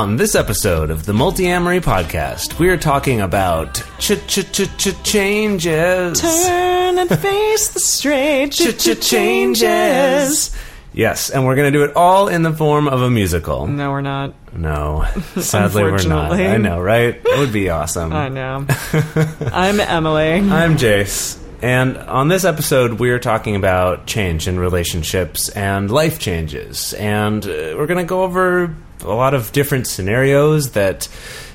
On this episode of the Multi-Amory Podcast, we are talking about ch-ch-ch-ch-changes. Turn and face the straight Ch-ch-changes. Yes, and we're going to do it all in the form of a musical. No, we're not. No, sadly we're not. I know, right? It would be awesome. I know. I'm Emily. I'm Jace, and on this episode, we are talking about change in relationships and life changes, and uh, we're going to go over a lot of different scenarios that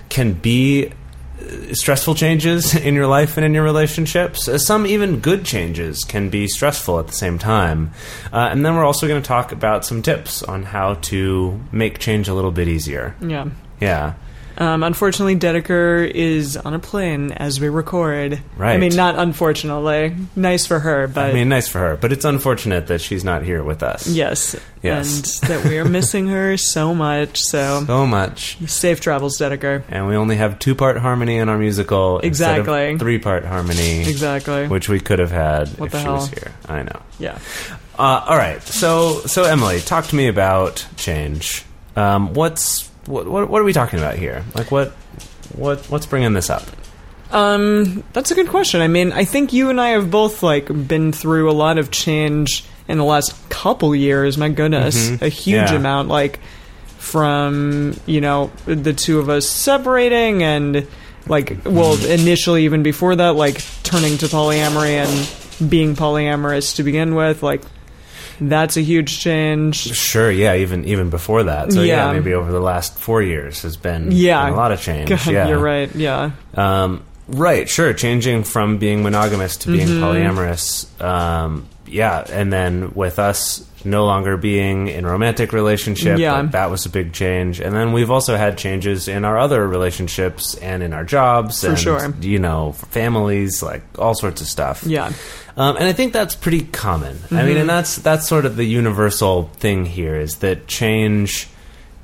can be uh, stressful changes in your life and in your relationships. Uh, Some even good changes can be stressful at the same time. Uh, and then we're also going to talk about some tips on how to make change a little bit easier. Yeah. Yeah. Um, unfortunately, Dedeker is on a plane as we record. Right. I mean, not unfortunately. Nice for her, but I mean, nice for her, but it's unfortunate that she's not here with us. yes. Yes. And that we are missing her so much. So, So much. safe travels, Dedeker. And we only have two part harmony in our musical Exactly. three part harmony, Exactly. which we could have had What if she was here. I know. yeah. Uh, all right, so so Emily, talk to me about change. Um, what's what, what what are we talking about here? Like what what what's bringing this up? Um, that's a good question. I mean, I think you and I have both like been through a lot of change in the last couple years. My goodness, a huge Mm-hmm. Yeah. amount. Like from you know the two of us separating and like well Mm-hmm. initially even before that like turning to polyamory and being polyamorous to begin with like that's a huge change Sure, yeah, even even before that. So yeah, Yeah. maybe over the last four years has been, Yeah. been a lot of change. God, yeah, you're right yeah Um, right, sure. Changing from being monogamous to being Mm-hmm. polyamorous. Um, yeah, and then with us no longer being in romantic relationship, Yeah. like, that was a big change. And then we've also had changes in our other relationships and in our jobs, For and sure. you know, families, like all sorts of stuff. yeah Um, and I think that's pretty common. I Mm-hmm. mean, and that's that's sort of the universal thing here is that change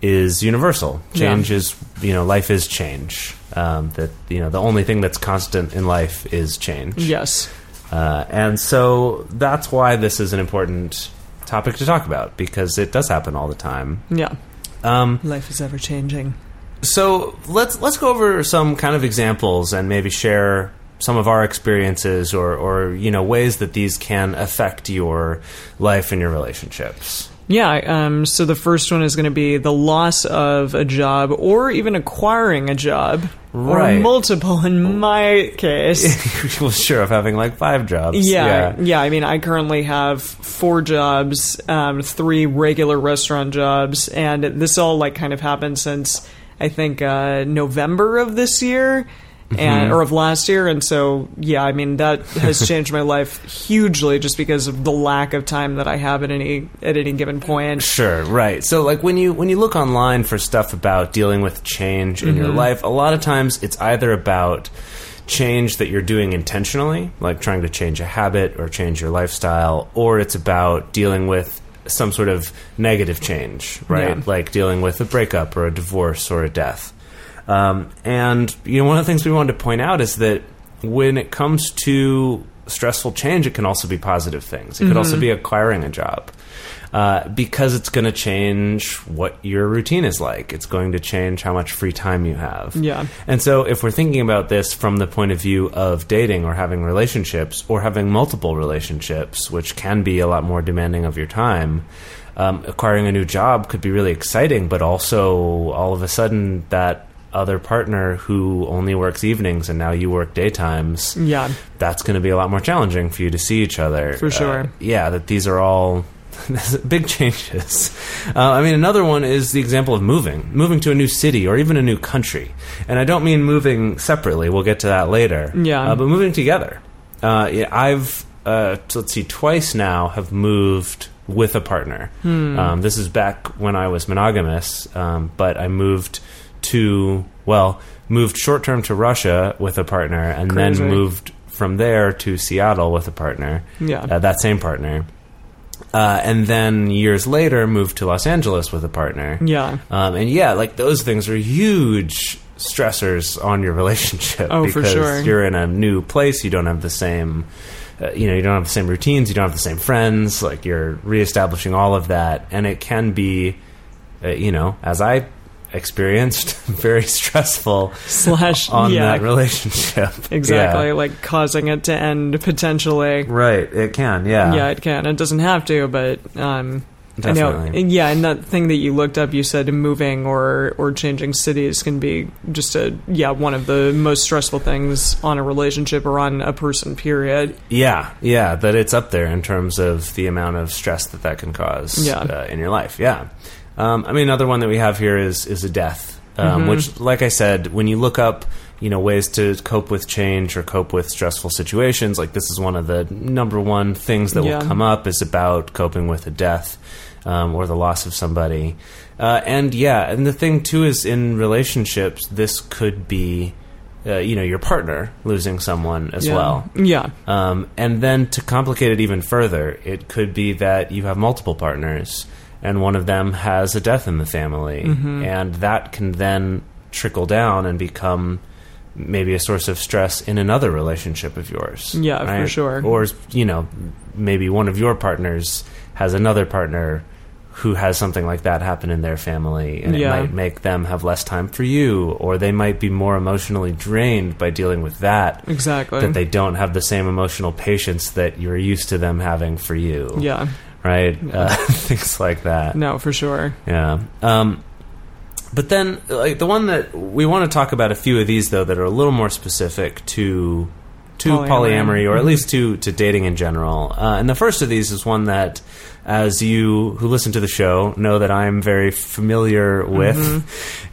is universal. Yeah. Change is you know life is change. Um, that you know the only thing that's constant in life is change. yes Uh, and so that's why this is an important topic to talk about because it does happen all the time. yeah Um, life is ever changing so let's let's go over some kind of examples and maybe share some of our experiences or or you know ways that these can affect your life and your relationships. Yeah, um, so the first one is going to be the loss of a job or even acquiring a job. Right. Or multiple in my case. well, sure, of having like five jobs. Yeah, yeah, I mean, I currently have four jobs, um, three regular restaurant jobs, and this all like kind of happened since I think uh, November of this year, Mm-hmm. and or of last year, and so yeah, I mean that has changed my life hugely just because of the lack of time that I have at any at any given point. Sure, right. So like when you when you look online for stuff about dealing with change in your mm-hmm. life, a lot of times it's either about change that you're doing intentionally, like trying to change a habit or change your lifestyle, or it's about dealing with some sort of negative change, right? Yeah. Like dealing with a breakup or a divorce or a death. Um, and you know, one of the things we wanted to point out is that when it comes to stressful change, it can also be positive things. It could also be acquiring a job uh, because it's going to change what your routine is like. It's going to change how much free time you have. Yeah. And so, if we're thinking about this from the point of view of dating or having relationships or having multiple relationships, which can be a lot more demanding of your time, um, acquiring a new job could be really exciting, but also all of a sudden that other partner who only works evenings and now you work daytimes Yeah. that's going to be a lot more challenging for you to see each other. For sure. Uh, yeah, that these are all big changes. Uh, I mean, another one is the example of moving, moving to a new city or even a new country. And I don't mean moving separately. We'll get to that later. Yeah. Uh, but moving together. Uh, yeah, I've uh, let's see, twice now have moved with a partner. Hmm. Um, this is back when I was monogamous, um, but I moved to well, moved short term to Russia with a partner, and Crazy. then moved from there to Seattle with a partner. Yeah. uh, that same partner. Uh, and then years later, moved to Los Angeles with a partner. Yeah. Um, and yeah, like those things are huge stressors on your relationship. Oh, for because sure. You're in a new place. You don't have the same, uh, you know, you don't have the same routines. You don't have the same friends. Like you're reestablishing all of that, and it can be, uh, you know, as I experienced, very stressful Slash. on yeah. that relationship. Exactly. Yeah. Like causing it to end potentially. Right. It can. Yeah. Yeah, it can. It doesn't have to, but um, I know. Definitely. Yeah, and that thing that you looked up, you said moving or or changing cities can be just a yeah one of the most stressful things on a relationship or on a person. Period. Yeah, yeah, that it's up there in terms of the amount of stress that that can cause Yeah. uh, in your life. Yeah, um, I mean, another one that we have here is is a death, um, which, like I said, when you look up, you know, ways to cope with change or cope with stressful situations, like this is one of the number one things that Yeah. will come up is about coping with a death um, or the loss of somebody. Uh, and yeah, and the thing too is in relationships, this could be. Uh, you know your partner losing someone as Yeah. well Yeah. um, and then to complicate it even further, it could be that you have multiple partners and one of them has a death in the family. Mm-hmm. And that can then trickle down and become maybe a source of stress in another relationship of yours. Yeah, for sure. Or, you know, maybe one of your partners has another partner who has something like that happen in their family and Yeah. it might make them have less time for you or they might be more emotionally drained by dealing with that Exactly. that they don't have the same emotional patience that you're used to them having for you. yeah. Right? Uh, things like that. No, for sure. Yeah. Um, but then, like the one that we want to talk about a few of these though that are a little more specific to to Polyamory. polyamory, or at Mhm. least to to dating in general. Uh, and the first of these is one that, as you who listen to the show know that I'm very familiar with,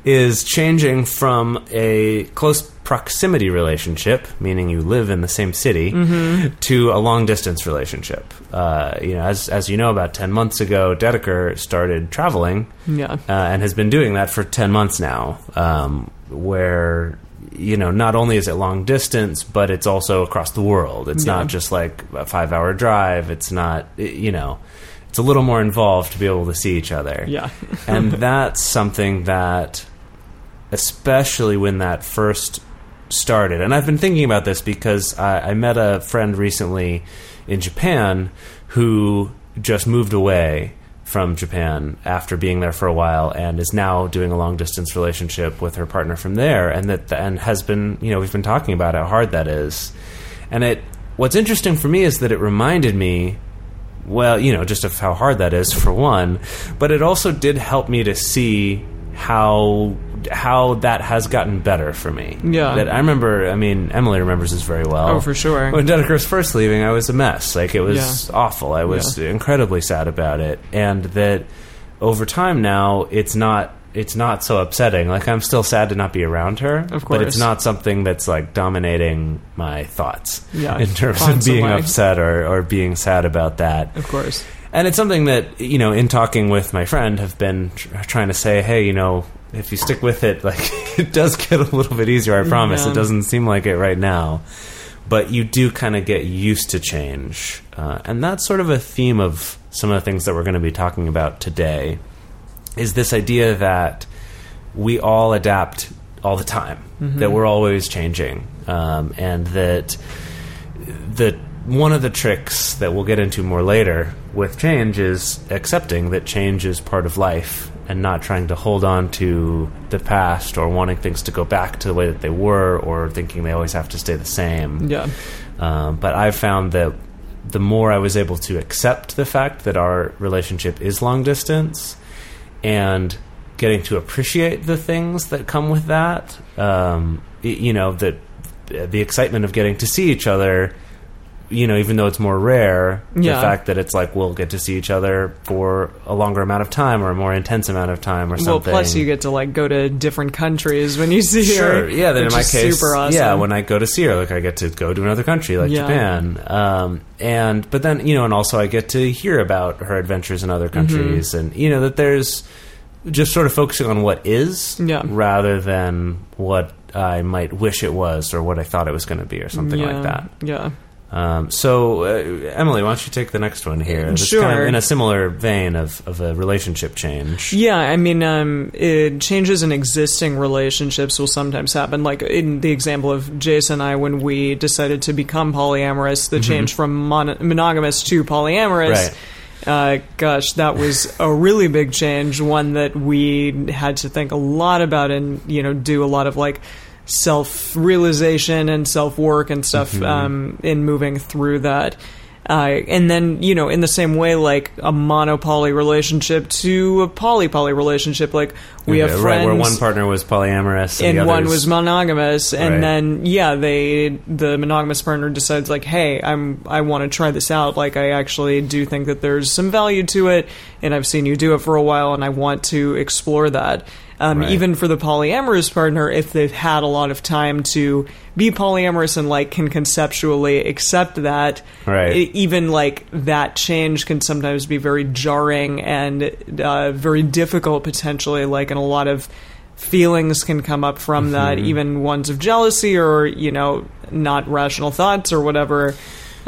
is changing from a close proximity relationship, meaning you live in the same city, to a long distance relationship. Uh, you know, as as you know, about ten months ago, Dedeker started traveling Yeah. uh, and has been doing that for 10 months now um, where you know not only is it long distance but it's also across the world it's Yeah. not just like a five hour drive it's not you know it's a little more involved to be able to see each other Yeah. and that's something that especially when that first started. And i've been thinking about this because i, I met a friend recently in japan who just moved away from japan after being there for a while and is now doing a long distance relationship with her partner from there. And that and has been you know we've been talking about how hard that is. And it what's interesting for me is that it reminded me well, you know, just of how hard that is for one, but it also did help me to see how how that has gotten better for me. Yeah. that I remember. I mean, Emily remembers this very well. Oh, for sure. When Dedeker was first leaving, I was a mess. Like it was awful. I was incredibly sad about it, and that over time now, it's not. It's not so upsetting. Like I'm still sad to not be around her, Of course. but it's not something that's like dominating my thoughts. Yeah, in terms of being upset or, or being sad about that. Of course. And it's something that you know, in talking with my friend, have been tr- trying to say, hey, you know, if you stick with it, like it does get a little bit easier. I promise. Yeah. It doesn't seem like it right now, but you do kind of get used to change, uh, and that's sort of a theme of some of the things that we're going to be talking about today. Is this idea that we all adapt all the time, that we're always changing, um, and that the one of the tricks that we'll get into more later with change is accepting that change is part of life and not trying to hold on to the past or wanting things to go back to the way that they were or thinking they always have to stay the same. Yeah. Um, but I've found that the more I was able to accept the fact that our relationship is long distance and getting to appreciate the things that come with that, um, you know, that the excitement of getting to see each other you know, even though it's more rare, Yeah. the fact that it's like we'll get to see each other for a longer amount of time or a more intense amount of time or something. Well, plus you get to like go to different countries when you see Sure. her. Yeah. Then in my case, super awesome. yeah, when I go to see her, like I get to go to another country like Yeah. Japan. Um, and but then you know, and also I get to hear about her adventures in Mm-hmm. other countries, and you know that there's just sort of focusing on what is, Yeah. rather than what I might wish it was or what I thought it was going to be or something yeah, like that. Yeah. Um, so, uh, Emily, why don't you take the next one here? It's kind Sure. of in a similar vein of, of a relationship change. Yeah, I mean, um, it, changes in existing relationships will sometimes happen. Like in the example of Jason and I, when we decided to become polyamorous, the change from mon- monogamous to polyamorous. Uh, gosh, that was a really big change. One that we had to think a lot about and you know do a lot of like self realization and self work and stuff um, in moving through that. Uh, and then, you know, in the same way, like a mono-poly relationship to a poly-poly relationship, like we Okay, have right, where one partner was polyamorous and, and the one was monogamous, and Right. then yeah, they the monogamous partner decides like, hey, I'm I want to try this out. Like, I actually do think that there's some value to it, and I've seen you do it for a while, and I want to explore that. Um, Right. Even for the polyamorous partner, if they've had a lot of time to be polyamorous and like can conceptually accept that, Right. e- even like that change can sometimes be very jarring and uh, very difficult potentially. Like, and a lot of feelings can come up from Mm-hmm. that, even ones of jealousy or you know not rational thoughts or whatever.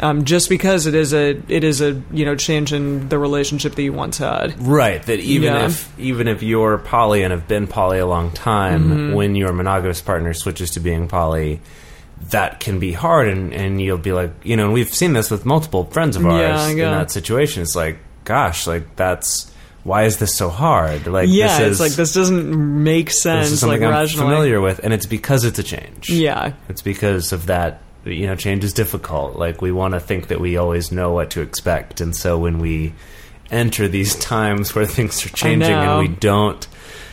Um, just because it is a it is a you know change in the relationship that you once had. Right, that even Yeah. if even if you're poly and have been poly a long time, Mm-hmm. when your monogamous partner switches to being poly, that can be hard, and, and you'll be like, you know, and we've seen this with multiple friends of ours Yeah, in that situation. It's like, gosh, like that's why is this so hard? Like, Yeah, this it's like this doesn't make sense. This is something like I'm rationally. familiar with, and it's because it's a change. Yeah, It's because of that, you know, change is difficult. Like, we want to think that we always know what to expect. And so when we enter these times where things are changing and we don't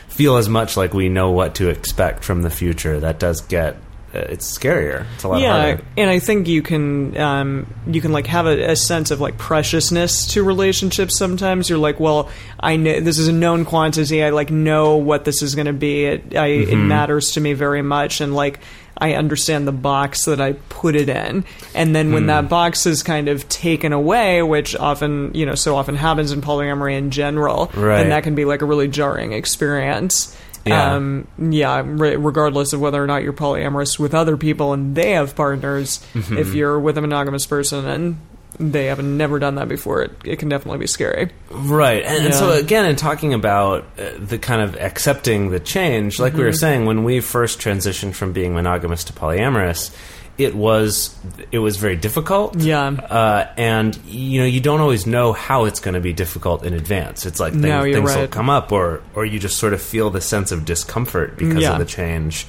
feel as much like we know what to expect from the future, that does get, uh, it's scarier. It's a lot harder. yeah, harder. and I think you can um, you can like have a, a sense of like preciousness to relationships. Sometimes you're like, well, I know this is a known quantity. I like know what this is going to be. It I, Mm-hmm. matters to me very much, and like I understand the box that I put it in. And then Hmm. when that box is kind of taken away, which often you know so often happens in polyamory in general, Right. and that can be like a really jarring experience. Yeah. Um, yeah, re- regardless of whether or not you're polyamorous with other people and they have partners, Mm-hmm. if you're with a monogamous person and they have never done that before, it, it can definitely be scary. Right. And, and so, again, in talking about uh, the kind of accepting the change, like we Mm-hmm. were saying, when we first transitioned from being monogamous to polyamorous, it was it was very difficult. Yeah. Uh, and you know you don't always know how it's going to be difficult in advance. It's like things, No, things will come up, or or you just sort of feel the sense of discomfort because Yeah. of the change.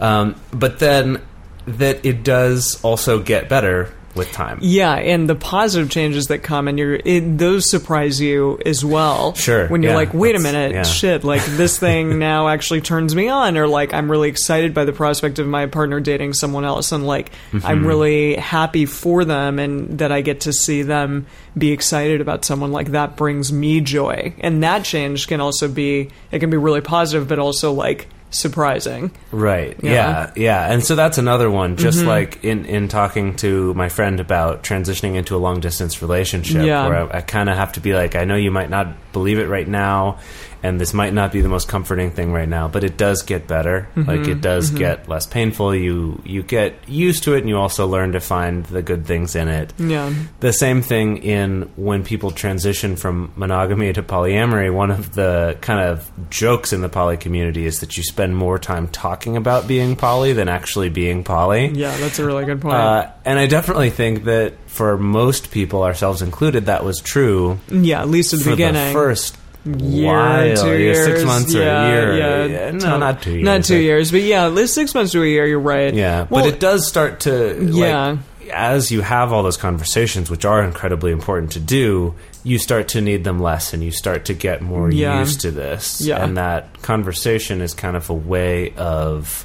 Um, but then that it does also get better with time. Yeah, and the positive changes that come, and you're it, those surprise you as well. Sure, when you're yeah, like, wait a minute, yeah. shit, like this thing now actually turns me on, or like I'm really excited by the prospect of my partner dating someone else, and like Mm-hmm. I'm really happy for them, and that I get to see them be excited about someone like that brings me joy, and that change can also be it can be really positive, but also like surprising. Right. Yeah. Yeah. Yeah. And so that's another one. Just mm-hmm. like in in talking to my friend about transitioning into a long distance relationship, Yeah. where I, I kind of have to be like, I know you might not believe it right now, and this might not be the most comforting thing right now, but it does get better. Like it does get less painful. You you get used to it, and you also learn to find the good things in it. Yeah. The same thing in when people transition from monogamy to polyamory. One of the kind of jokes in the poly community is that you spend more time talking about being poly than actually being poly. Yeah, that's a really good point. Uh, and I definitely think that for most people, ourselves included, that was true yeah, at least at the for beginning. the first year, while, two yeah, years, six months or a year. Yeah, no, to- not two years. Not two years, but yeah, at least six months to a year. You're right. Yeah, Well, but it does start to Yeah. like as you have all those conversations, which are incredibly important to do. You start to need them less, and you start to get more Yeah. used to this. Yeah. and that conversation is kind of a way of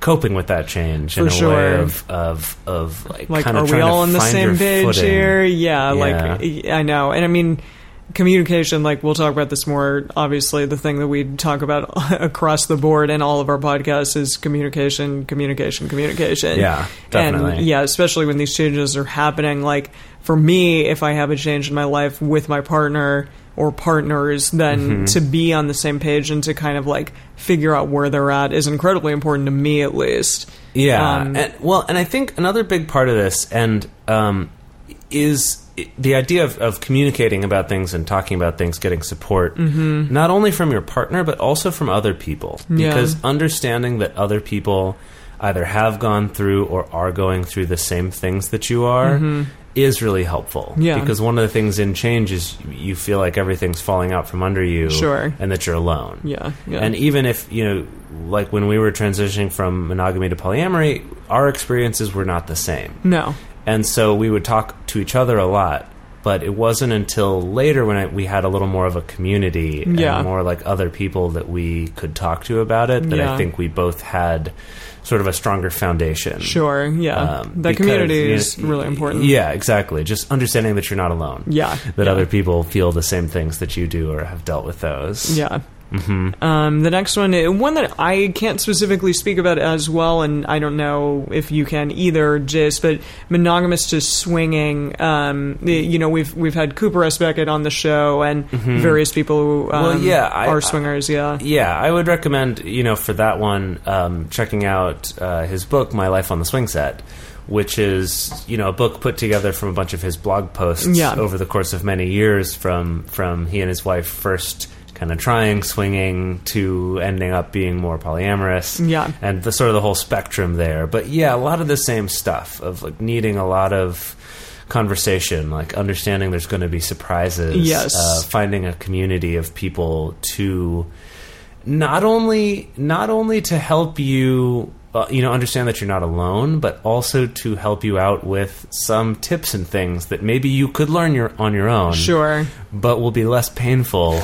coping with that change in For a sure. way of of of like, like kind of are we all on the same page footing. here yeah, Yeah. like i know and i mean communication like we'll talk about this more obviously the thing that we talk about across the board in all of our podcasts is communication communication communication Yeah, definitely. and yeah especially when these changes are happening like for me if i have a change in my life with my partner or partners then Mm-hmm. to be on the same page and to kind of like figure out where they're at is incredibly important to me at least Yeah, Um, and, well, and I think another big part of this and um, is the idea of, of communicating about things and talking about things, getting support, not only from your partner but also from other people. Mm-hmm. Yeah. Because understanding that other people either have gone through or are going through the same things that you are is really helpful. Yeah. Because one of the things in change is you feel like everything's falling out from under you, Sure. and that you're alone. yeah yeah And even if, you know, like when we were transitioning from monogamy to polyamory, our experiences were not the same. no And so we would talk to each other a lot. But it wasn't until later when I, we had a little more of a community Yeah. and more like other people that we could talk to about it that Yeah. I think we both had sort of a stronger foundation. Sure, yeah. Um, that because, community you know, is really important. Yeah, exactly. Just understanding that you're not alone. Yeah, That yeah. other people feel the same things that you do or have dealt with those. Yeah. Um, the next one, uh, one that I can't specifically speak about as well, and I don't know if you can either, Jace, but monogamous to swinging. Um, you know, we've we've had Cooper S. Beckett on the show, and various people who um, Well, yeah, I- are swingers. Yeah, Yeah, I would recommend you know for that one um, checking out uh, his book "My Life on the Swing Set," which is you know a book put together from a bunch of his blog posts Yeah. over the course of many years from from he and his wife first kind of trying swinging to ending up being more polyamorous Yeah. and the sort of the whole spectrum there but yeah a lot of the same stuff of like needing a lot of conversation like understanding there's going to be surprises Yes. uh, finding a community of people to not only not only to help you uh, you know understand that you're not alone but also to help you out with some tips and things that maybe you could learn your on your own sure. But will be less painful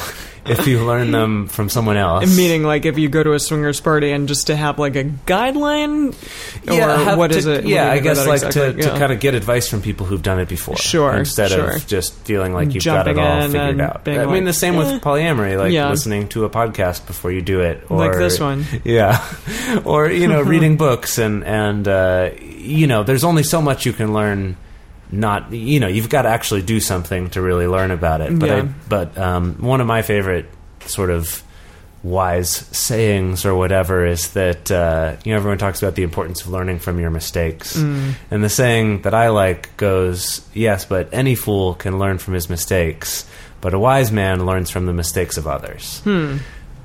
if you learn them from someone else Meaning, like, if you go to a swingers party and just to have like a guideline, or have what to- is it? Yeah, I guess like exactly? to, Yeah. to kind of get advice from people who've done it before. Sure, Instead sure. of just feeling like you've Jumping got it all figured out. I mean, the same eh. with polyamory, like Yeah. listening to a podcast before you do it, or Like this one. Yeah, or you know, reading books and and uh, you know, there's only so much you can learn. Not you know, you've got to actually do something to really learn about it. But I, but um, one of my favorite sort of wise sayings or whatever is that uh, you know everyone talks about the importance of learning from your mistakes Mm. and the saying that i like goes yes but any fool can learn from his mistakes but a wise man learns from the mistakes of others Hmm.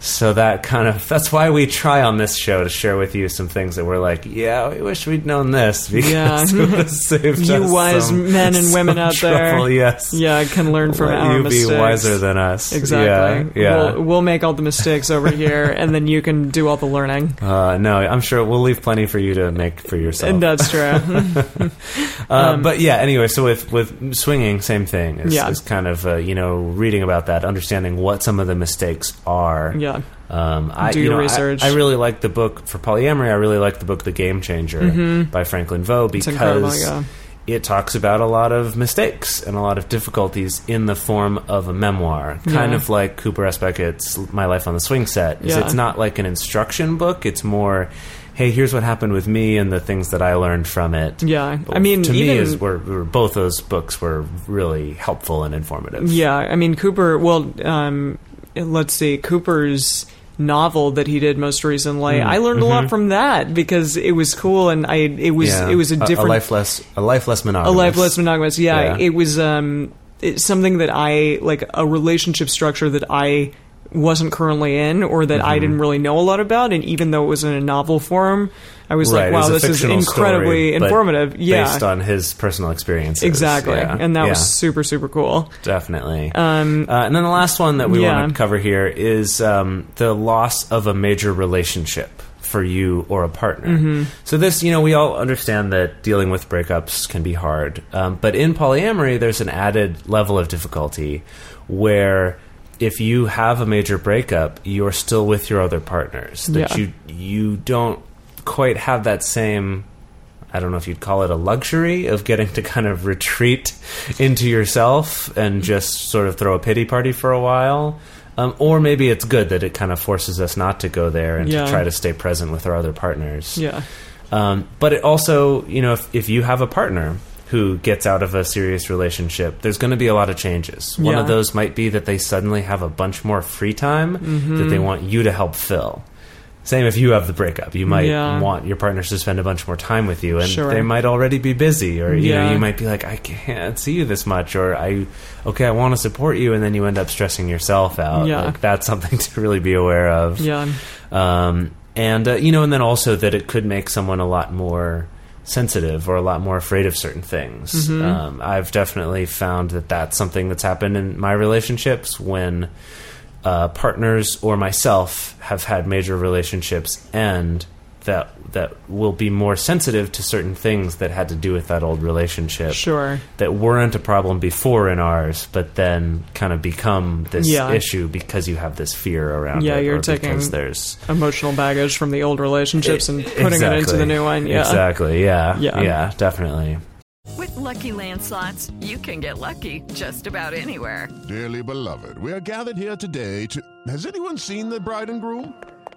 So that kind of that's why we try on this show to share with you some things that we're like yeah we wish we'd known this because Yeah. it would have saved You wise some- men and women out there. yes Yeah, can learn from Let our you mistakes. be wiser than us Exactly. yeah, yeah. We'll, we'll make all the mistakes over here, and then you can do all the learning. Uh, no, I'm sure we'll leave plenty for you to make for yourself. And that's true. uh, but yeah, anyway, so with with swinging, same thing. Is, Yeah. is kind of uh, you know reading about that, understanding what some of the mistakes are. yeah. Um, I, Do you know, I- research. I, really like the book for polyamory. I really like the book The Game Changer by Franklin Veaux Mm-hmm. It's incredible, because yeah. it talks about a lot of mistakes and a lot of difficulties in the form of a memoir, kind Yeah. of like Cooper S. Beckett's My Life on the Swing Set. Is Yeah. It's not like an instruction book. It's more, hey, here's what happened with me and the things that I learned from it. Yeah. I mean, to me, is were, were both those books were really helpful and informative. Yeah, I mean Cooper. Well, um, let's see, Cooper's novel that he did most recently. Mm, I learned a lot from that because it was cool, and I it was Yeah. it was a different a, life less a life less a monogamous. life less monogamous. Yeah, Yeah. it was um, it's something that I like a relationship structure that I wasn't currently in or that Mm-hmm. I didn't really know a lot about. And even though it was in a novel form, I was Right, like, wow, was this is incredibly story, informative. Yeah, based on his personal experiences. exactly. Yeah. And that Yeah, was super super cool. definitely. Um, uh, and then the last one that we want to cover here is um, the loss of a major relationship for you or a partner. Mm-hmm. So this, you know, we all understand that dealing with breakups can be hard, um, but in polyamory, there's an added level of difficulty where if you have a major breakup, you're still with your other partners. That Yeah. you you don't quite have that same I don't know if you'd call it a luxury of getting to kind of retreat into yourself and just sort of throw a pity party for a while. Um, or maybe it's good that it kind of forces us not to go there and Yeah. to try to stay present with our other partners. Yeah. Um, but it also, you know, if, if you have a partner who gets out of a serious relationship, there's going to be a lot of changes. One Yeah. of those might be that they suddenly have a bunch more free time that they Mm-hmm. want you to help fill. Same if you have the breakup. You might Yeah. want your partners to spend a bunch more time with you, and Sure. they might already be busy, or you know, you might be like, "I can't see you this much," or "I, okay, I want to support you," and then you end up stressing yourself out. Yeah. Like, that's something to really be aware of Yeah. um, and uh, you know, and then also that it could make someone a lot more sensitive or a lot more afraid of certain things. Um, I've definitely found that that's something that's happened in my relationships when uh, partners or myself have had major relationships end. That that will be more sensitive to certain things that had to do with that old relationship Sure. that weren't a problem before in ours, but then kind of become this Yeah. issue because you have this fear around Yeah, it. you're or taking- because there's Emotional baggage from the old relationships and putting it into the new one. Yeah. exactly. Yeah, Yeah. yeah, definitely. With Lucky Land slots, you can get lucky just about anywhere. Dearly beloved, we are gathered here today to. Has anyone seen the bride and groom?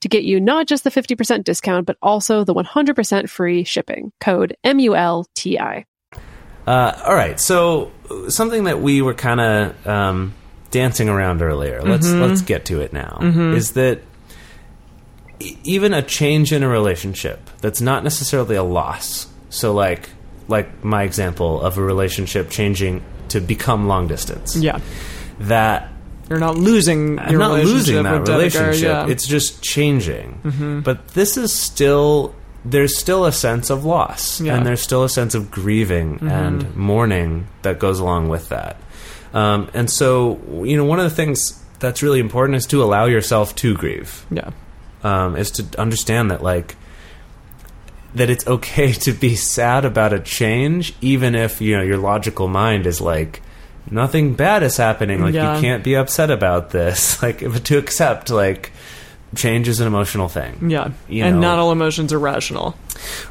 to get you not just the 50% discount, but also the 100% free shipping. Code M-U-L-T-I. Uh, all right, so something that we were kind of um, dancing around earlier. Let's let's get to it now. Is that e- even a change in a relationship that's not necessarily a loss? So like like my example of a relationship changing to become long distance. Yeah. That You're not losing I'm not losing that relationship. yeah. It's just changing. But this is still there's still a sense of loss, Yeah. and there's still a sense of grieving and mourning that goes along with that. Um, and so, you know, one of the things that's really important is to allow yourself to grieve. yeah. Um, is to understand that like that it's okay to be sad about a change, even if you know your logical mind is like nothing bad is happening. Like Yeah. you can't be upset about this. Like to accept like change is an emotional thing. Yeah. You and know. not all emotions are rational.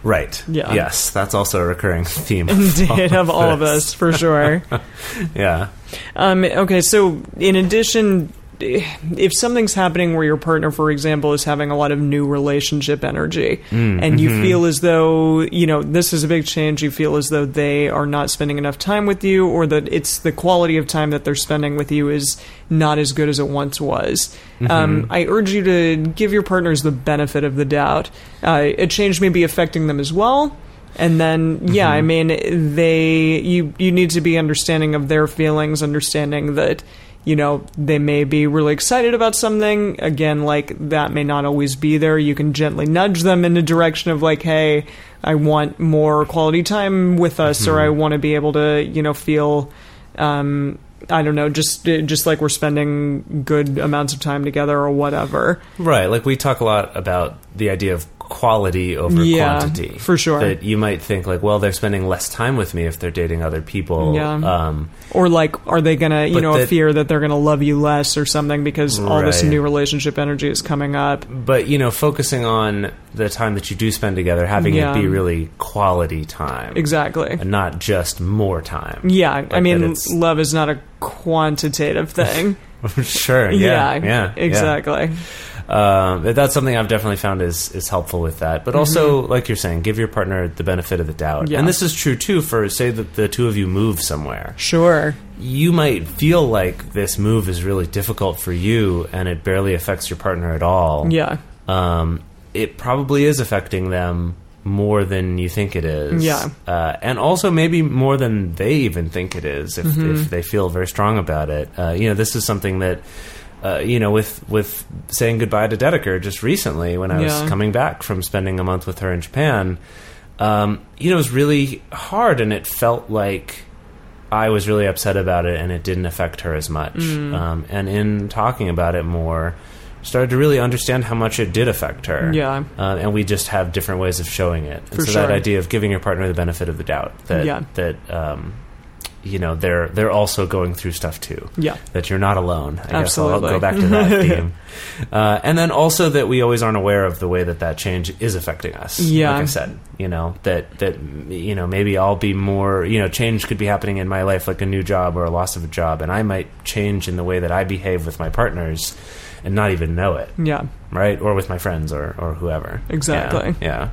Right. Yeah. Yes, that's also a recurring theme. Indeed, of all of this. us, for sure. Yeah. Um, okay, so in addition, if something's happening where your partner, for example, is having a lot of new relationship energy, Mm, and you mm-hmm. feel as though, you know, this is a big change, you feel as though they are not spending enough time with you, or that it's the quality of time that they're spending with you is not as good as it once was. Mm-hmm. Um, I urge you to give your partners the benefit of the doubt. Uh, a change may be affecting them as well. And then, yeah, I mean, they you you need to be understanding of their feelings, understanding that you know, they may be really excited about something. Again, like that may not always be there. You can gently nudge them in the direction of like, hey, I want more quality time with us, or I want to be able to, you know, feel. Um, I don't know, just just like we're spending good amounts of time together or whatever. Right. Like we talk a lot about the idea of quality over Yeah, quantity. for sure. That you might think like, well, they're spending less time with me if they're dating other people. Yeah. Um, Or like, are they gonna, you know, that- fear that they're gonna love you less or something because all this new relationship energy is coming up? but you know, focusing on the time that you do spend together, having Yeah. it be really quality time, Exactly. and not just more time. Yeah, I Like that mean, love is not a quantitative thing. sure. Yeah. Yeah. yeah. exactly. Um, that's something I've definitely found is is helpful with that. But also, like you're saying, give your partner the benefit of the doubt. Mm-hmm. Yeah. And this is true too for say that the two of you move somewhere. Sure. You might feel like this move is really difficult for you, and it barely affects your partner at all. Yeah. Um, it probably is affecting them more than you think it is. Yeah. Uh, and also maybe more than they even think it is if, Mm-hmm. if they feel very strong about it. Uh, you know, this is something that, uh, you know, with, with saying goodbye to Dedeker just recently when I was coming back from spending a month with her in Japan, um, you know, it was really hard and it felt like I was really upset about it and it didn't affect her as much. Mm. Um, and in talking about it more, started to really understand how much it did affect her. Yeah. Uh, and we just have different ways of showing it. And For so sure. that idea of giving your partner the benefit of the doubt that Yeah. that um, you know they're they're also going through stuff too. Yeah. That you're not alone. I guess I'll Absolutely. go back to that theme. Uh, and then also that we always aren't aware of the way that that change is affecting us. Yeah. Like I said, you know that that you know maybe I'll be more you know change could be happening in my life like a new job or a loss of a job, and I might change in the way that I behave with my partners and not even know it Yeah. right? Or with my friends or, or whoever. Exactly. Yeah.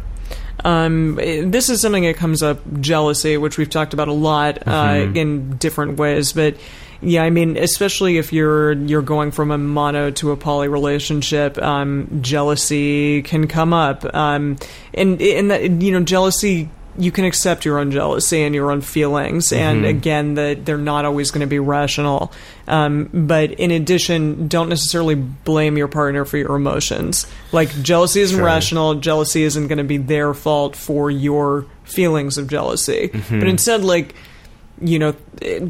Um, this is something that comes up jealousy, which we've talked about a lot uh, Mm-hmm. in different ways. But yeah, I mean, especially if you're you're going from a mono to a poly relationship, um, jealousy can come up, um, and and that you know, jealousy. You can accept your own jealousy and your own feelings, and Mm-hmm. again, that they're not always going to be rational. Um, but in addition, don't necessarily blame your partner for your emotions. Like jealousy isn't Sure. rational jealousy isn't going to be their fault for your feelings of jealousy Mm-hmm. but instead like you know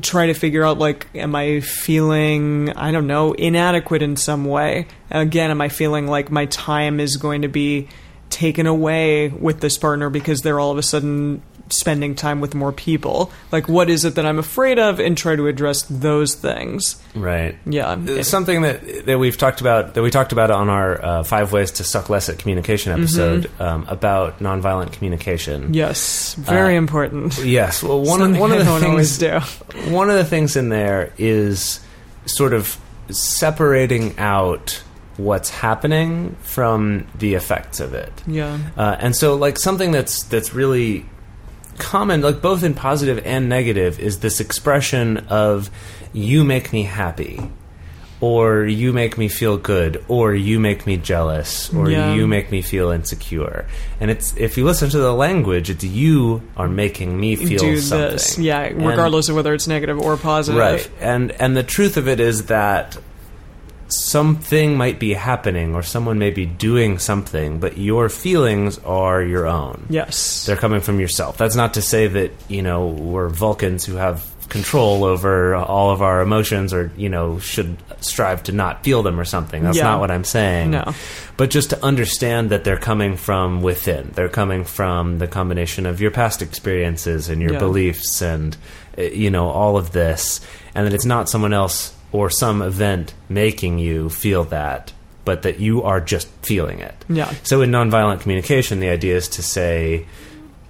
try to figure out like am i feeling i don't know inadequate in some way again am i feeling like my time is going to be taken away with this partner because they're all of a sudden spending time with more people. Like what is it that i'm afraid of? And try to address those things. Right. yeah. Uh, Something that that we've talked about that we talked about on our uh, five ways to suck less at communication episode um, about nonviolent communication. yes. Very Uh, important. Yes. Well, one of one of the things do. one of the things in there is sort of separating out what's happening from the effects of it. yeah Uh, and so, like something that's that's really common, like both in positive and negative, is this expression of "you make me happy," or "you make me feel good," or "you make me jealous," or Yeah. "you make me feel insecure." And it's if you listen to the language, it's "you are making me feel do something." this yeah And- regardless of whether it's negative or positive Right. And and the truth of it is that something might be happening or someone may be doing something, but your feelings are your own. yes They're coming from yourself. That's not to say that, you know, we're Vulcans who have control over all of our emotions or, you know, should strive to not feel them or something. That's Yeah. not what I'm saying. No. But just to understand that they're coming from within. They're coming from the combination of your past experiences and your Yeah. beliefs and, uh, you know, all of this. And that it's not someone else or some event making you feel that, but that you are just feeling it. Yeah. So in nonviolent communication, the idea is to say,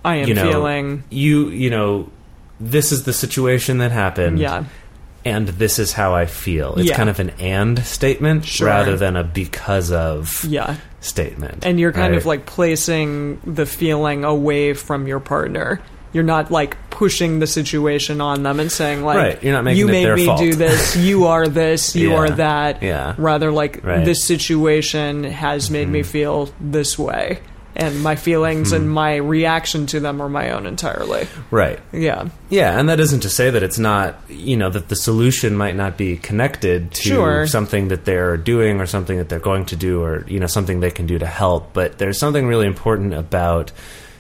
I am you know, feeling you, you know, this is the situation that happened. yeah And this is how I feel. It's Yeah. kind of an and statement Sure. rather than a because of yeah statement. and you're kind of like placing the feeling away from your partner you're not like pushing the situation on them and saying like Right, you're not making you it made their me fault." do this you are this you Yeah, are that yeah. rather like Right. this situation has made Mm-hmm. me feel this way and my feelings Hmm. and my reaction to them are my own entirely. Right. Yeah. Yeah, and that isn't to say that it's not, you know, that the solution might not be connected to Sure. something that they're doing or something that they're going to do or, you know, something they can do to help. But there's something really important about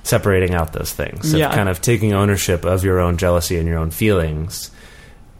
separating out those things, of Yeah. kind of taking ownership of your own jealousy and your own feelings.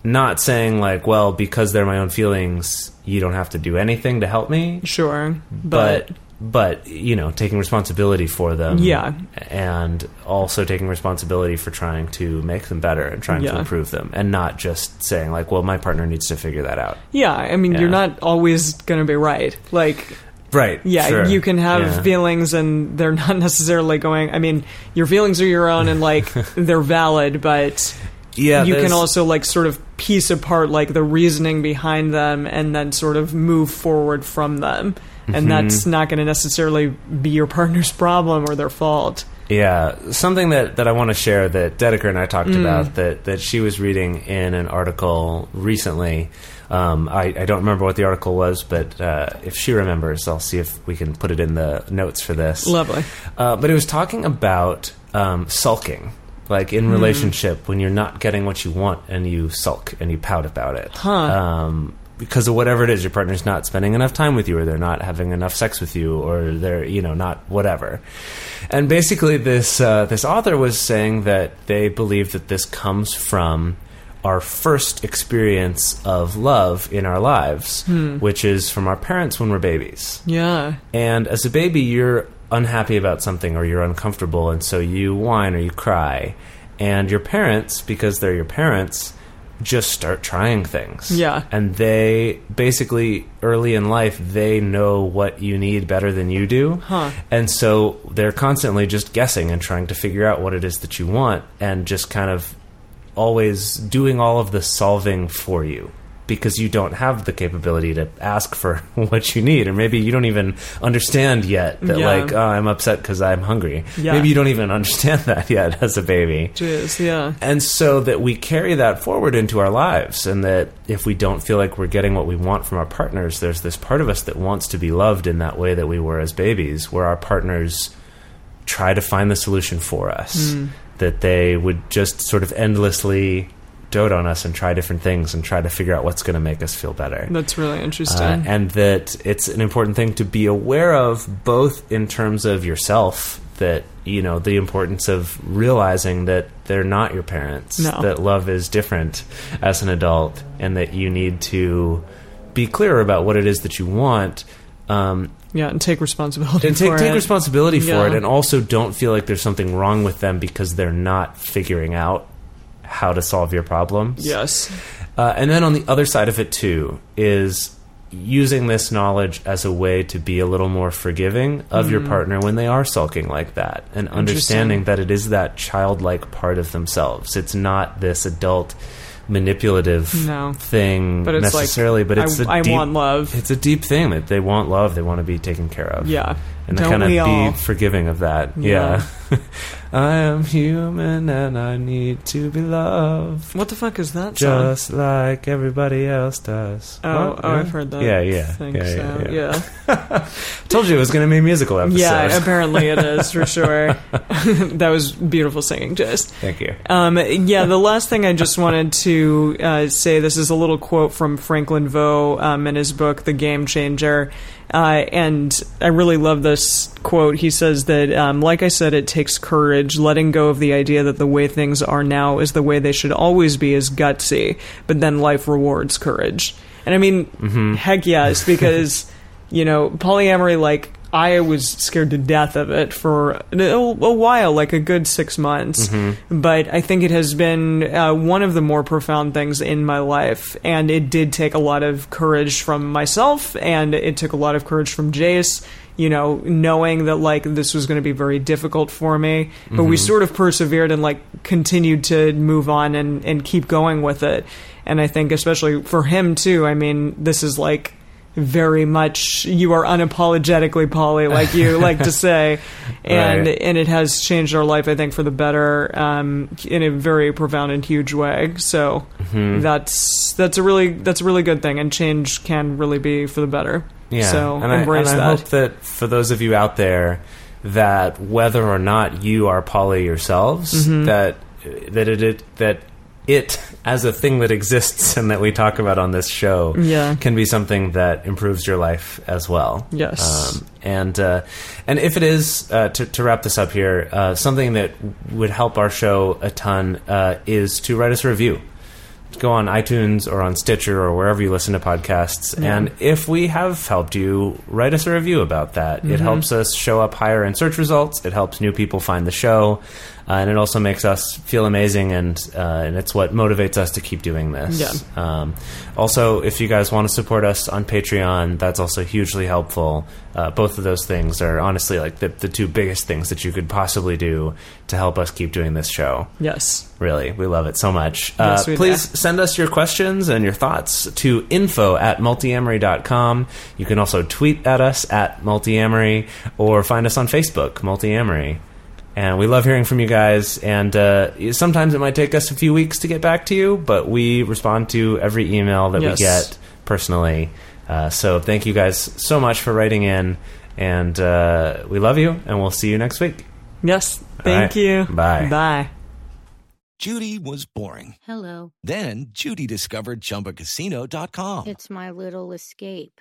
Not saying, like, well, because they're my own feelings, you don't have to do anything to help me. Sure. But, but, you know, taking responsibility for them. Yeah. And also taking responsibility for trying to make them better and trying to improve them. And not just saying, like, well, my partner needs to figure that out. yeah, I mean, Yeah. you're not always going to be right. Like, Right. yeah, sure. you can have Yeah. feelings and they're not necessarily going. I mean, your feelings are your own and like they're valid, but Yeah, you can also like sort of piece apart like the reasoning behind them and then sort of move forward from them. Mm-hmm. And that's not going to necessarily be your partner's problem or their fault. Yeah, something that, that I want to share that Dedeker and I talked Mm. about that, that she was reading in an article recently. Um, I, I don't remember what the article was, but uh, if she remembers, I'll see if we can put it in the notes for this. Lovely. Uh, but it was talking about um, sulking, like in relationship when you're not getting what you want and you sulk and you pout about it. Huh. Um, because of whatever it is, your partner's not spending enough time with you, or they're not having enough sex with you, or they're you know not whatever. And basically, this uh, this author was saying that they believe that this comes from our first experience of love in our lives, hmm. which is from our parents when we're babies. Yeah. And as a baby, you're unhappy about something or you're uncomfortable, and so you whine or you cry. And your parents, because they're your parents, just start trying things. Yeah. And they basically, early in life, they know what you need better than you do. Huh. And so they're constantly just guessing and trying to figure out what it is that you want and just kind of always doing all of the solving for you because you don't have the capability to ask for what you need or maybe you don't even understand yet that Yeah. like oh, i'm upset because i'm hungry Yeah. maybe you don't even understand that yet as a baby Jeez, yeah. and so that we carry that forward into our lives, and that if we don't feel like we're getting what we want from our partners, there's this part of us that wants to be loved in that way that we were as babies, where our partners try to find the solution for us. Hmm. That they would just sort of endlessly dote on us and try different things and try to figure out what's going to make us feel better. That's really interesting. Uh, and that it's an important thing to be aware of, both in terms of yourself, that you know the importance of realizing that they're not your parents, No. that love is different as an adult, and that you need to be clear about what it is that you want. Um, yeah, and take responsibility and take, take it. responsibility for Yeah. it, and also don't feel like there's something wrong with them because they're not figuring out how to solve your problems. Yes. Uh, and then on the other side of it too is using this knowledge as a way to be a little more forgiving of your partner when they are sulking like that and understanding that it is that childlike part of themselves. It's not this adult manipulative No. thing But it's like, necessarily, but it's I- a I deep, I want love. It's a deep thing that they want love, they want to be taken care of. Yeah. And Don't kind of be all? forgiving of that. Yeah. Yeah. I am human and I need to be loved. What the fuck is that song? Just like everybody else does. Oh, What? oh, Yeah? I've heard that. Yeah, yeah. Think yeah, so. yeah, yeah. Told you it was going to be a musical episode. Yeah, apparently it is for sure. that was beautiful singing, just. Thank you. Um, yeah, the last thing I just wanted to uh, say this is a little quote from Franklin Veaux um, in his book, The Game Changer. Uh, and I really love this quote. He says that, um, like I said, it takes courage. Letting go of the idea that the way things are now is the way they should always be is gutsy, but then life rewards courage. And I mean, heck yes, because, you know, polyamory, like, I was scared to death of it for a, a while, like a good six months. But I think it has been uh, one of the more profound things in my life. And it did take a lot of courage from myself, and it took a lot of courage from Jace, you know, knowing that, like, this was going to be very difficult for me. But we sort of persevered and, like, continued to move on and, and keep going with it. And I think, especially for him, too, I mean, this is like very much you are unapologetically poly like you like to say and Right. and it has changed our life i think for the better um, in a very profound and huge way so Mm-hmm. that's that's a really that's a really good thing and change can really be for the better Yeah. so and I, and I that hope that for those of you out there that whether or not you are poly yourselves, Mm-hmm. that that it, it that it as a thing that exists and that we talk about on this show Yeah. can be something that improves your life as well. Yes. Um, and uh, and if it is uh, to, to wrap this up here, uh, something that would help our show a ton uh, is to write us a review. Go on iTunes or on Stitcher or wherever you listen to podcasts, and if we have helped you, write us a review about that. It helps us show up higher in search results. It helps new people find the show, uh, and it also makes us feel amazing, and uh, and it's what motivates us to keep doing this. Yeah. Um, also, if you guys want to support us on Patreon, that's also hugely helpful. Uh, both of those things are honestly like the, the two biggest things that you could possibly do to help us keep doing this show. Yes. Really, we love it so much. Yes, uh, we please send us your questions and your thoughts to info at multiamory.com. You can also tweet at us at multiamory or find us on Facebook, multiamory. And we love hearing from you guys. And uh, sometimes it might take us a few weeks to get back to you, but we respond to every email that Yes. we get personally. Uh, so thank you guys so much for writing in. And uh, we love you, and we'll see you next week. Yes. Thank right. you. Bye. Bye. Judy was boring. Hello. Then Judy discovered ChumbaCasino.com. It's my little escape.